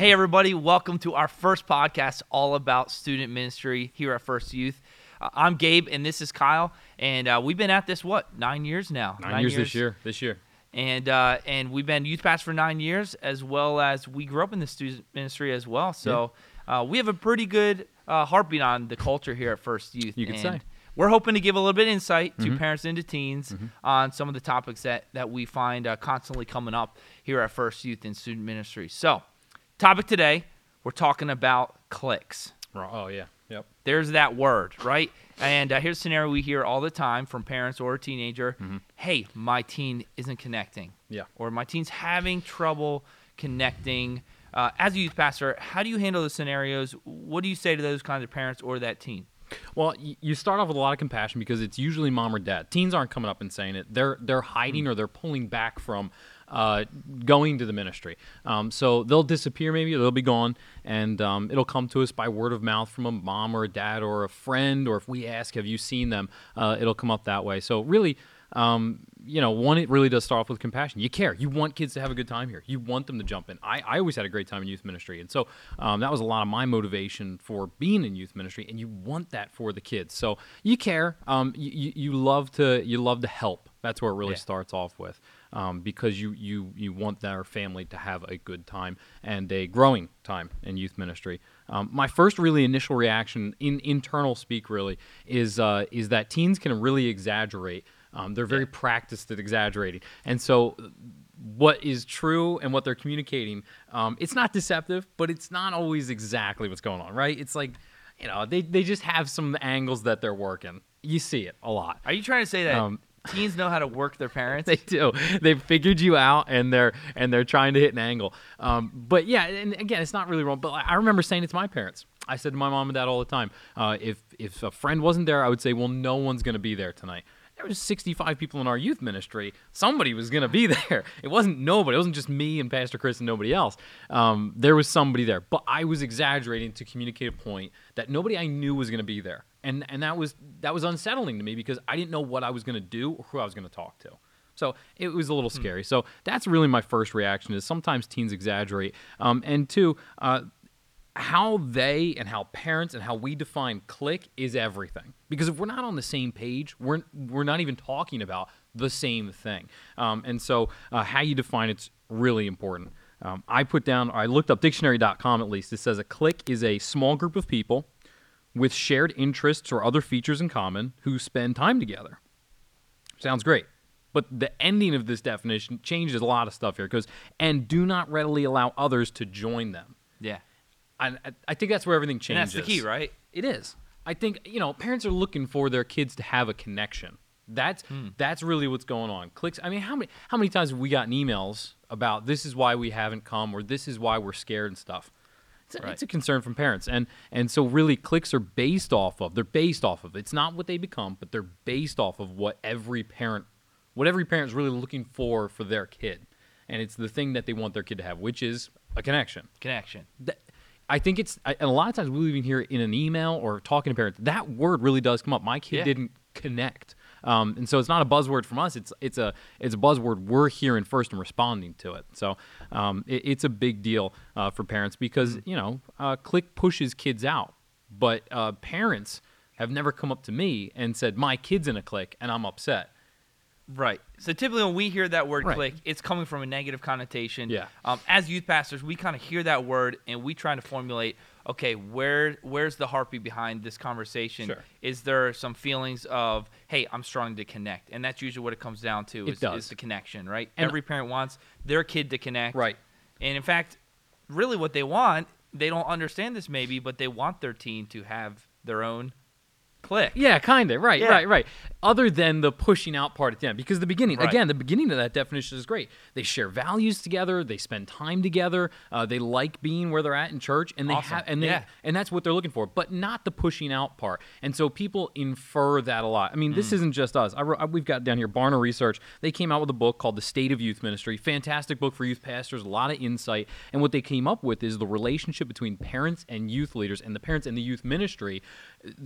Hey, everybody, welcome to our first podcast all about student ministry here at First Youth. Uh, I'm Gabe, and this is Kyle, and uh, we've been at this, what, nine years now? Nine, years, this year. This year. And uh, and we've been youth pastors for nine years, as well as we grew up in the student ministry as well. So uh, we have a pretty good uh, heartbeat on the culture here at First Youth. You could and say. We're hoping to give a little bit of insight Mm-hmm. to parents and to teens on some of the topics that, that we find uh, constantly coming up here at First Youth and Student Ministry. So, topic today, we're talking about clicks. Oh yeah. Yep. There's that word, right? And uh, here's a scenario we hear all the time from parents or a teenager Hey, my teen isn't connecting. Yeah. Or my teen's having trouble connecting. Uh, as a youth pastor, how do you handle those scenarios? What do you say to those kinds of parents or that teen? Well, you start off with a lot of compassion because it's usually mom or dad. Teens aren't coming up and saying it. They're they're hiding or they're pulling back from uh, going to the ministry. Um, so they'll disappear maybe, they'll be gone, and um, it'll come to us by word of mouth from a mom or a dad or a friend, or if we ask, "Have you seen them?" Uh, it'll come up that way. So really. Um, you know, one, it really does start off with compassion. You care. You want kids to have a good time here. You want them to jump in. I, I always had a great time in youth ministry. And so um, that was a lot of my motivation for being in youth ministry. And you want that for the kids. So you care. Um, you, you, love to you love to help. That's where it really Yeah. starts off with. Um, because you, you, you want their family to have a good time and a growing time in youth ministry. Um, my first really initial reaction in internal speak really is uh, is that teens can really exaggerate. Um, they're very practiced at exaggerating, and so what is true and what they're communicating, um, it's not deceptive, but it's not always exactly what's going on, right? It's like, you know, they, they just have some angles that they're working. You see it a lot. Are you trying to say that Um, teens know how to work their parents? They do. They've figured you out, and they're and they're trying to hit an angle. Um, but yeah, and again, it's not really wrong. But I remember saying it to my parents. I said to my mom and dad all the time, uh, if if a friend wasn't there, I would say, well, no one's going to be there tonight. There was 65 people in our youth ministry. Somebody was going to be there. It wasn't nobody. It wasn't just me and Pastor Chris and nobody else. Um, there was somebody there, but I was exaggerating to communicate a point that nobody I knew was going to be there, and and that was that was unsettling to me because I didn't know what I was going to do or who I was going to talk to. So it was a little scary. So that's really my first reaction is sometimes teens exaggerate. Um, and two, uh, how they and how parents and how we define click is everything. Because if we're not on the same page, we're we're not even talking about the same thing. Um, and so uh, how you define it's really important. Um, I put down, I looked up dictionary.com at least. It says a click is a small group of people with shared interests or other features in common who spend time together. Sounds great. But the ending of this definition changes a lot of stuff here because, and do not readily allow others to join them. yeah. I, I think that's where everything And changes. that's the key, right? It is. I think you know parents are looking for their kids to have a connection. That's Hmm. that's really what's going on. Clicks. I mean, how many how many times have we gotten emails about this is why we haven't come or this is why we're scared and stuff. It's a, Right. it's a concern from parents, and and so really clicks are based off of. They're based off of. It's not what they become, but they're based off of what every parent, what every parent's really looking for for their kid, and it's the thing that they want their kid to have, which is a connection Connection. that, I think it's I- and a lot of times we'll even hear it in an email or talking to parents. That word really does come up. My kid Yeah. didn't connect, um, and so it's not a buzzword from us. It's it's a it's a buzzword we're hearing first and responding to it. So um, it, it's a big deal uh, for parents because Mm. you know uh, click pushes kids out, but uh, parents have never come up to me and said my kid's in a click and I'm upset. Right. So typically, when we hear that word Right. "click," it's coming from a negative connotation. Yeah. Um, as youth pastors, we kind of hear that word and we try to formulate. Okay, where where's the heartbeat behind this conversation? Sure. Is there some feelings of, hey, I'm struggling to connect, and that's usually what it comes down to. It is, does. is the connection, right? And- Every parent wants their kid to connect. Right. And in fact, really, what they want, they don't understand this maybe, but they want their teen to have their own click. Yeah, kind of. Right, Yeah. right, right. Other than the pushing out part at the end. Because the beginning, Right. again, the beginning of that definition is great. They share values together, they spend time together, uh, they like being where they're at in church, and they Awesome. have and they Yeah. and that's what they're looking for, but not the pushing out part. And so people infer that a lot. I mean, Mm. this isn't just us. I wrote, I- we've got down here Barna Research. They came out with a book called The State of Youth Ministry. Fantastic book for youth pastors, a lot of insight. And what they came up with is the relationship between parents and youth leaders and the parents and the youth ministry.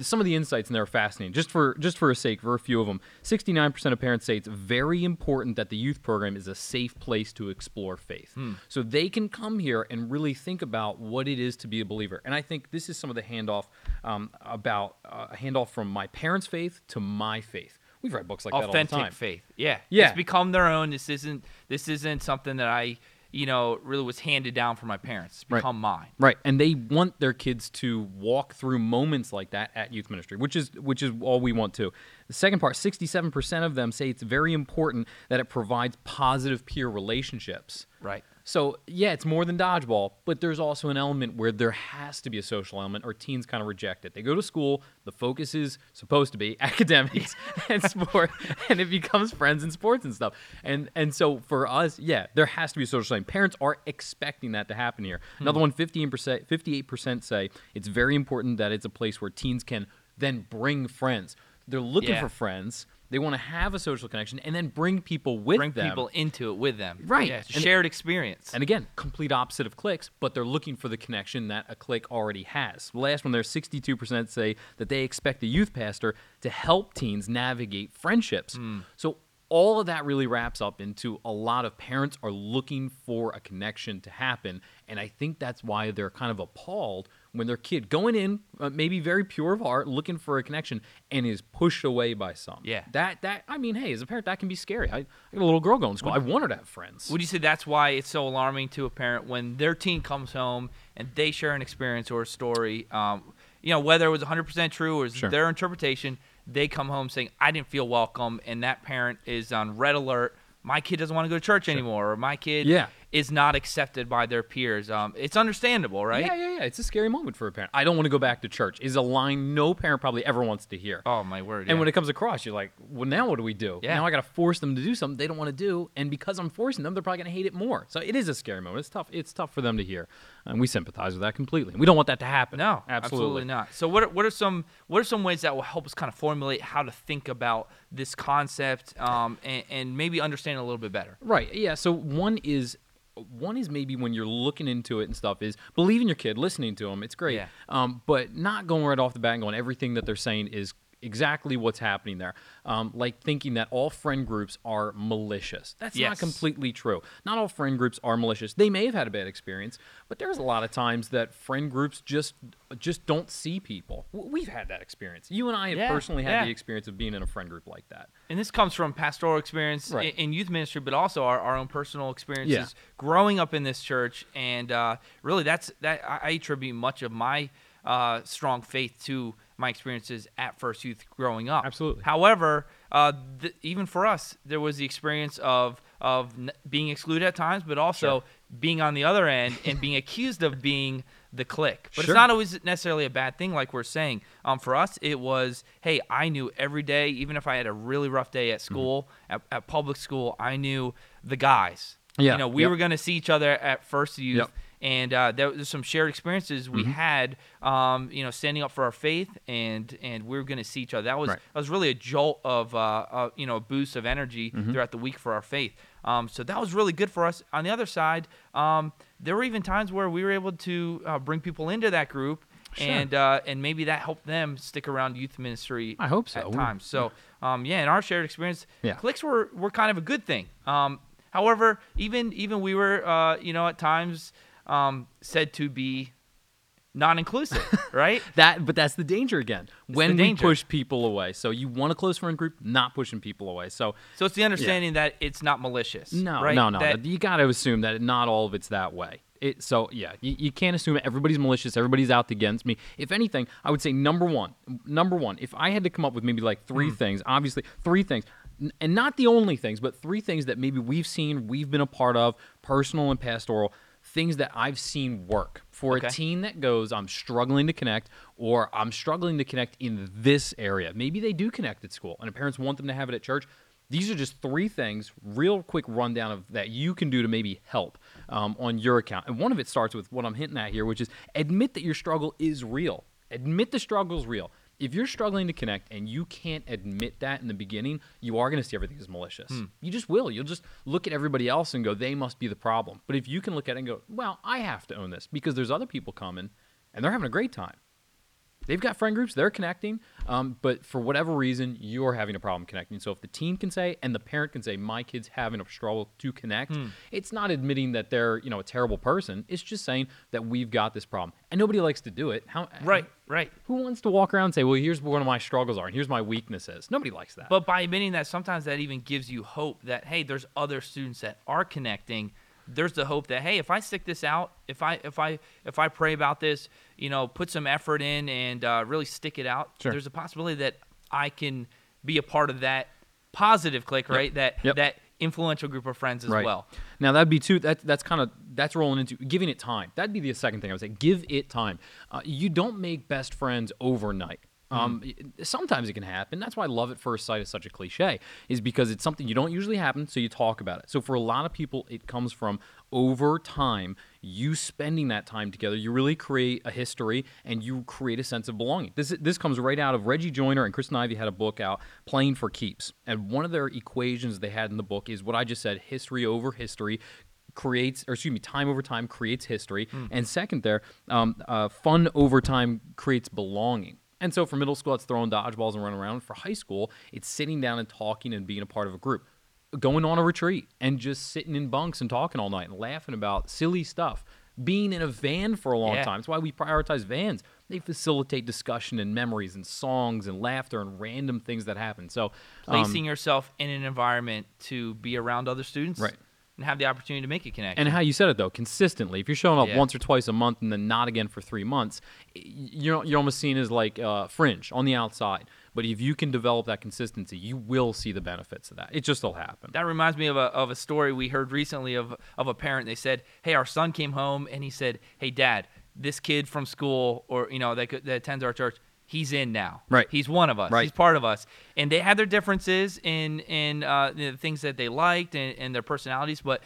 Some of the insights in there are fascinating. Just for just for a sake, for a few of them. 69% of parents say it's very important that the youth program is a safe place to explore faith. So they can come here and really think about what it is to be a believer. And I think this is some of the handoff um, about uh, a handoff from my parents' faith to my faith. We've read books like that all the time. authentic faith. Yeah, Yeah. It's become their own. This isn't this isn't something that I you know really was handed down from my parents. It's Right. become mine. Right, and they want their kids to walk through moments like that at youth ministry, which is which is all we want to. The second part, sixty-seven percent of them say it's very important that it provides positive peer relationships. Right. So yeah, it's more than dodgeball, but there's also an element where there has to be a social element, or teens kind of reject it. They go to school, the focus is supposed to be academics and sport, and it becomes friends and sports and stuff. And and so for us, yeah, there has to be a social element. Parents are expecting that to happen here. Hmm. Another one, 15%, 58% say it's very important that it's a place where teens can then bring friends. They're looking Yeah. for friends. They want to have a social connection and then bring people with Bring them. people into it with them. Right. Yeah, shared experience. And again, complete opposite of clicks, but they're looking for the connection that a click already has. The last one there, 62% say that they expect the youth pastor to help teens navigate friendships. Hmm. So all of that really wraps up into a lot of parents are looking for a connection to happen. And I think that's why they're kind of appalled when their kid going in, uh, maybe very pure of heart, looking for a connection, and is pushed away by some. Yeah. That, that I mean, hey, as a parent, that can be scary. I, I got a little girl going to school. I want her to have friends. Would you say that's why it's so alarming to a parent when their teen comes home and they share an experience or a story? Um, you know, whether it was 100% true or Sure. their interpretation, they come home saying, I didn't feel welcome, and that parent is on red alert. My kid doesn't want to go to church anymore, or my kid Yeah. Is not accepted by their peers. Um, it's understandable, right? Yeah, yeah, yeah. It's a scary moment for a parent. I don't want to go back to church. Is a line no parent probably ever wants to hear. Oh, my word. And yeah. when it comes across, you're like, well, now what do we do? Yeah. Now I got to force them to do something they don't want to do, and because I'm forcing them, they're probably going to hate it more. So it is a scary moment. It's tough. It's tough for them to hear, and we sympathize with that completely. We don't want that to happen. No, absolutely, not. So what are, what are some what are some ways that will help us kind of formulate how to think about this concept um, and, and maybe understand it a little bit better? Right. Yeah. So one is one is maybe when you're looking into it and stuff is believing your kid, listening to them. It's great. Yeah. Um, but not going right off the bat and going everything that they're saying is exactly what's happening there. Um, like thinking that all friend groups are malicious. That's not completely true. Not all friend groups are malicious. They may have had a bad experience, but there's a lot of times that friend groups just just don't see people. We've had that experience. You and I have Yeah, personally had yeah. the experience of being in a friend group like that. And this comes from pastoral experience Right. in, in youth ministry, but also our, our own personal experiences Yeah. growing up in this church. And uh, really, that's that I I attribute much of my uh, strong faith to my experiences at First Youth growing up. Absolutely. However, uh, th- even for us, there was the experience of of n- being excluded at times, but also Sure. being on the other end and being accused of being the clique. But Sure. it's not always necessarily a bad thing, like we're saying. Um, for us, it was, hey, I knew every day, even if I had a really rough day Mm-hmm. at school, at, at public school, I knew the guys. Yeah, You know, we yep. were going to see each other at First Youth. Yep. And uh, there was some shared experiences Mm-hmm. we had, um, you know, standing up for our faith, and and we were going to see each other. That was Right. that was really a jolt of, uh, uh, you know, a boost of energy Mm-hmm. throughout the week for our faith. Um, so that was really good for us. On the other side, um, there were even times where we were able to uh, bring people into that group, Sure. and uh, and maybe that helped them stick around youth ministry. I hope so. At times, so um, yeah, in our shared experience, Yeah. clicks were, were kind of a good thing. Um, however, even even we were, uh, you know, at times um, said to be non-inclusive, right? That, but that's the danger again. when the we push people away, so you want a close friend group, not pushing people away. So So it's the understanding that it's not malicious. no, right? no, no. That- you got to assume that not all of it's that way. It, so yeah, you, you can't assume everybody's malicious. Everybody's out against me. If anything, I would say number one, number one. If I had to come up with maybe like three Hmm. things, obviously three things, n- and not the only things, but three things that maybe we've seen, we've been a part of, personal and pastoral, things that I've seen work for Okay. a teen that goes, I'm struggling to connect, or I'm struggling to connect in this area. Maybe they do connect at school, and parents want them to have it at church. These are just three things, real quick rundown of that you can do to maybe help um, on your account. And one of it starts with what I'm hinting at here, which is admit that your struggle is real. Admit the struggle is real. If you're struggling to connect and you can't admit that in the beginning, you are going to see everything as malicious. Hmm. You just will. You'll just look at everybody else and go, they must be the problem. But if you can look at it and go, well, I have to own this because there's other people coming and they're having a great time. They've got friend groups, they're connecting, um, but for whatever reason, you're having a problem connecting. So if the teen can say and the parent can say, my kid's having a struggle to connect, Hmm. it's not admitting that they're you know a terrible person. It's just saying that we've got this problem, and nobody likes to do it. How Right, right. Who wants to walk around and say, well, here's one of my struggles are, and here's my weaknesses? Nobody likes that. But by admitting that, sometimes that even gives you hope that hey, there's other students that are connecting. There's the hope that hey, if I stick this out, if I if I if I pray about this, you know, put some effort in and uh, really stick it out, Sure. there's a possibility that I can be a part of that positive click, right? That Yep. that influential group of friends as right. well. Now that'd be two. That, that's kind of that's rolling into giving it time. That'd be the second thing I would say. Give it time. Uh, you don't make best friends overnight. Um, Mm-hmm. sometimes it can happen. That's why love at first sight is such a cliche, is because it's something you don't usually happen, so you talk about it. So for a lot of people, it comes from over time, you spending that time together. You really create a history and you create a sense of belonging. This this comes right out of Reggie Joiner and Kristen Ivy had a book out, Playing for Keeps, and one of their equations they had in the book is what I just said: history over history creates, or excuse me, time over time creates history. And second, there, um, uh, fun over time creates belonging. And so for middle school, it's throwing dodgeballs and running around. For high school, it's sitting down and talking and being a part of a group. Going on a retreat and just sitting in bunks and talking all night and laughing about silly stuff. Being in a van for a long Yeah. time. That's why we prioritize vans. They facilitate discussion and memories and songs and laughter and random things that happen. So, um, Placing yourself in an environment to be around other students, Right. And have the opportunity to make a connection. And how you said it though, consistently. If you're showing up Yeah. once or twice a month and then not again for three months, you're you're almost seen as like uh, fringe on the outside. But if you can develop that consistency, you will see the benefits of that. It just will happen. That reminds me of a, of a story we heard recently of, of a parent. They said, "Hey, our son came home and he said, "Hey, Dad, this kid from school or you know that, that attends our church, he's in now. Right. He's one of us. Right. He's part of us." And they had their differences in in uh, the things that they liked and, and their personalities, but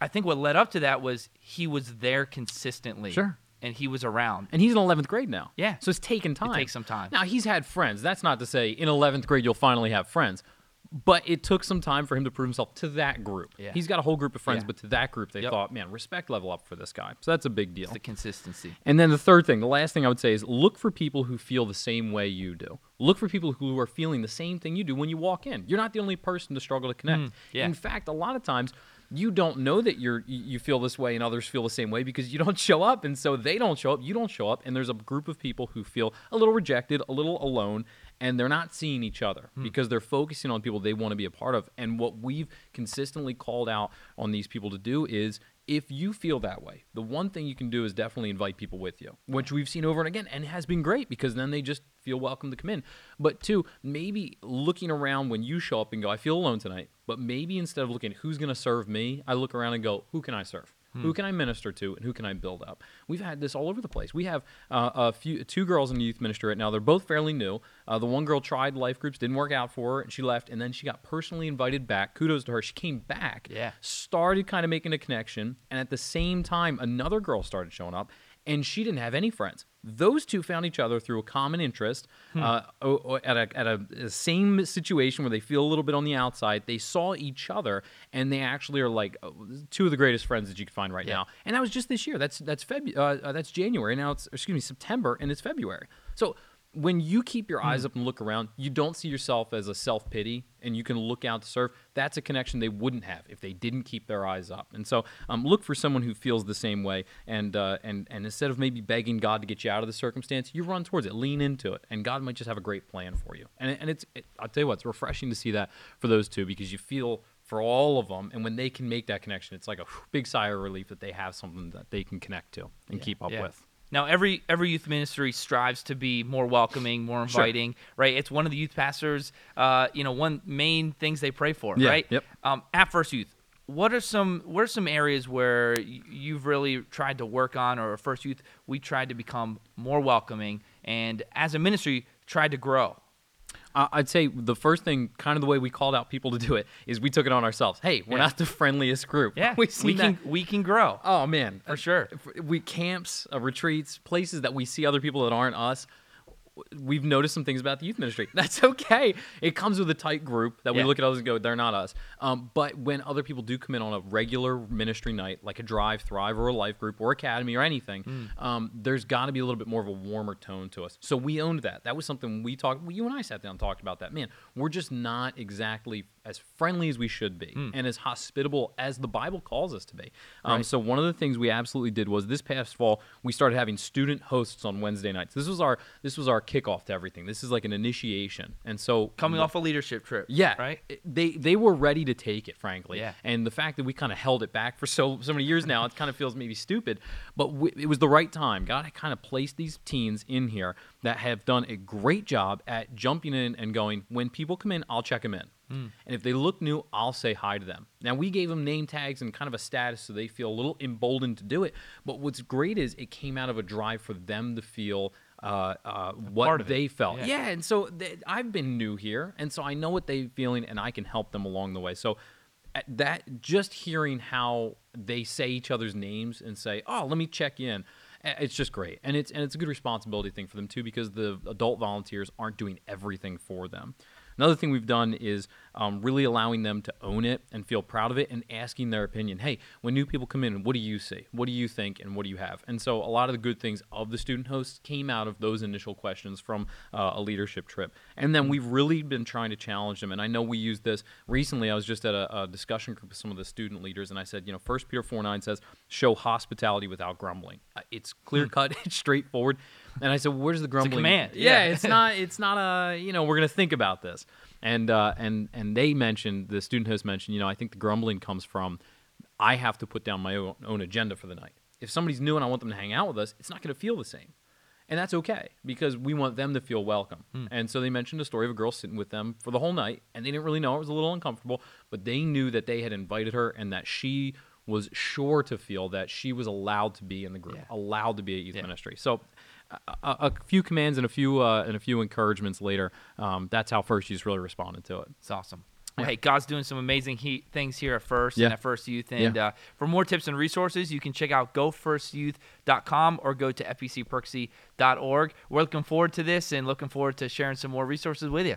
I think what led up to that was he was there consistently. Sure. And he was around. and he's in 11th grade now. Yeah. So it's taken time. It takes some time. Now, he's had friends. That's not to say in 11th grade you'll finally have friends. But it took some time for him to prove himself to that group. Yeah. He's got a whole group of friends, Yeah. but to that group, they Yep. thought, man, respect level up for this guy. So that's a big deal. It's the consistency. And then the third thing, the last thing I would say is look for people who feel the same way you do. Look for people who are feeling the same thing you do when you walk in. You're not the only person to struggle to connect. Mm, yeah. In fact, a lot of times you don't know that you're you you feel this way and others feel the same way because you don't show up and so they don't show up, you don't show up and there's a group of people who feel a little rejected, a little alone and they're not seeing each other Hmm. because they're focusing on people they want to be a part of. And what we've consistently called out on these people to do is if you feel that way, the one thing you can do is definitely invite people with you, which we've seen over and again and has been great because then they just feel welcome to come in. But two, maybe looking around when you show up and go, I feel alone tonight, but maybe instead of looking who's going to serve me, I look around and go, who can I serve? Who can I minister to and who can I build up? We've had this all over the place. We have uh, a few, two girls in the youth ministry right now. They're both fairly new. Uh, the one girl tried life groups, didn't work out for her, and she left. And then she got personally invited back. Kudos to her. She came back, Yeah. started kind of making a connection, and at the same time, another girl started showing up, and she didn't have any friends. Those two found each other through a common interest uh, o- o- at, a, at a, a same situation where they feel a little bit on the outside. They saw each other, and they actually are like uh, two of the greatest friends that you can find right Yeah. now. And that was just this year. That's that's Feb- uh, uh, that's January. Now it's excuse me September, and it's February. So when you keep your eyes up and look around, you don't see yourself as a self pity, and you can look out to serve. That's a connection they wouldn't have if they didn't keep their eyes up. And so, um, look for someone who feels the same way, and uh, and and instead of maybe begging God to get you out of the circumstance, you run towards it, lean into it, and God might just have a great plan for you. And and it's it, I'll tell you what, it's refreshing to see that for those two because you feel for all of them, and when they can make that connection, it's like a big sigh of relief that they have something that they can connect to and keep up Yeah. with. Now, every every youth ministry strives to be more welcoming, more Sure. inviting, right? It's one of the youth pastors, uh, you know, one main things they pray for, Yeah, right? yep. Um, at First Youth, what are some what are some areas where you've really tried to work on, or First Youth, we tried to become more welcoming, and as a ministry, tried to grow? I- I'd say the first thing, kind of the way we called out people to do it, is we took it on ourselves. Hey, we're Yeah. not the friendliest group. Yeah, we can that. we can grow. Oh man, For sure. We camps, uh, retreats, places that we see other people that aren't us. We've noticed some things about the youth ministry. That's okay. It comes with a tight group that we Yeah. look at others and go, they're not us. Um, but when other people do come in on a regular ministry night, like a Drive, Thrive, or a Life Group, or Academy, or anything, Hmm. um, there's got to be a little bit more of a warmer tone to us. So we owned that. That was something we talked. well, You and I sat down and talked about that. Man, we're just not exactly as friendly as we should be, Hmm. and as hospitable as the Bible calls us to be. Um, Right. So one of the things we absolutely did was this past fall we started having student hosts on Wednesday nights. This was our this was our kickoff to everything. This is like an initiation, and so Coming off a leadership trip. yeah, Right. They they were ready to take it, frankly. Yeah. And the fact that we kind of held it back for so so many years now, it kind of feels maybe stupid, but we, it was the right time. God kind of placed these teens in here that have done a great job at jumping in and going. When people come in, I'll check them in. Hmm. And if they look new, I'll say hi to them. Now we gave them name tags and kind of a status so they feel a little emboldened to do it. But what's great is it came out of a drive for them to feel uh, uh, what part of it. they felt. Yeah. yeah, and so th- I've been new here, and so I know what they're feeling, and I can help them along the way. So that just hearing how they say each other's names and say, "Oh, let me check in," it's just great, and it's and it's a good responsibility thing for them too because the adult volunteers aren't doing everything for them. Another thing we've done is um, really allowing them to own it and feel proud of it and asking their opinion. Hey, when new people come in, what do you see? What do you think? And what do you have? And so a lot of the good things of the student hosts came out of those initial questions from uh, a leadership trip. And then we've really been trying to challenge them. And I know we used this recently. I was just at a, a discussion group with some of the student leaders, and I said, you know, First Peter 4 9 says, show hospitality without grumbling. Uh, It's clear cut, it's straightforward. And I said, well, where's the grumbling? command, Yeah, yeah. it's not. It's not a. You know, we're gonna think about this. And uh, and and they mentioned the student host mentioned. You know, I think the grumbling comes from I have to put down my own, own agenda for the night. If somebody's new and I want them to hang out with us, it's not going to feel the same. And that's okay because we want them to feel welcome. And so they mentioned a story of a girl sitting with them for the whole night and they didn't really know it was a little uncomfortable, but they knew that they had invited her and that she was sure to feel that she was allowed to be in the group, Yeah. allowed to be at youth Yeah. ministry. So a, a, few commands and a few uh, and a few encouragements later, um, that's how First Youth really responded to it. It's awesome. Well, hey, God's doing some amazing he- things here at First Yeah. and at First Youth. And Yeah. uh, for more tips and resources, you can check out gofirstyouth.com or go to fpcperksy.org. We're looking forward to this and looking forward to sharing some more resources with you.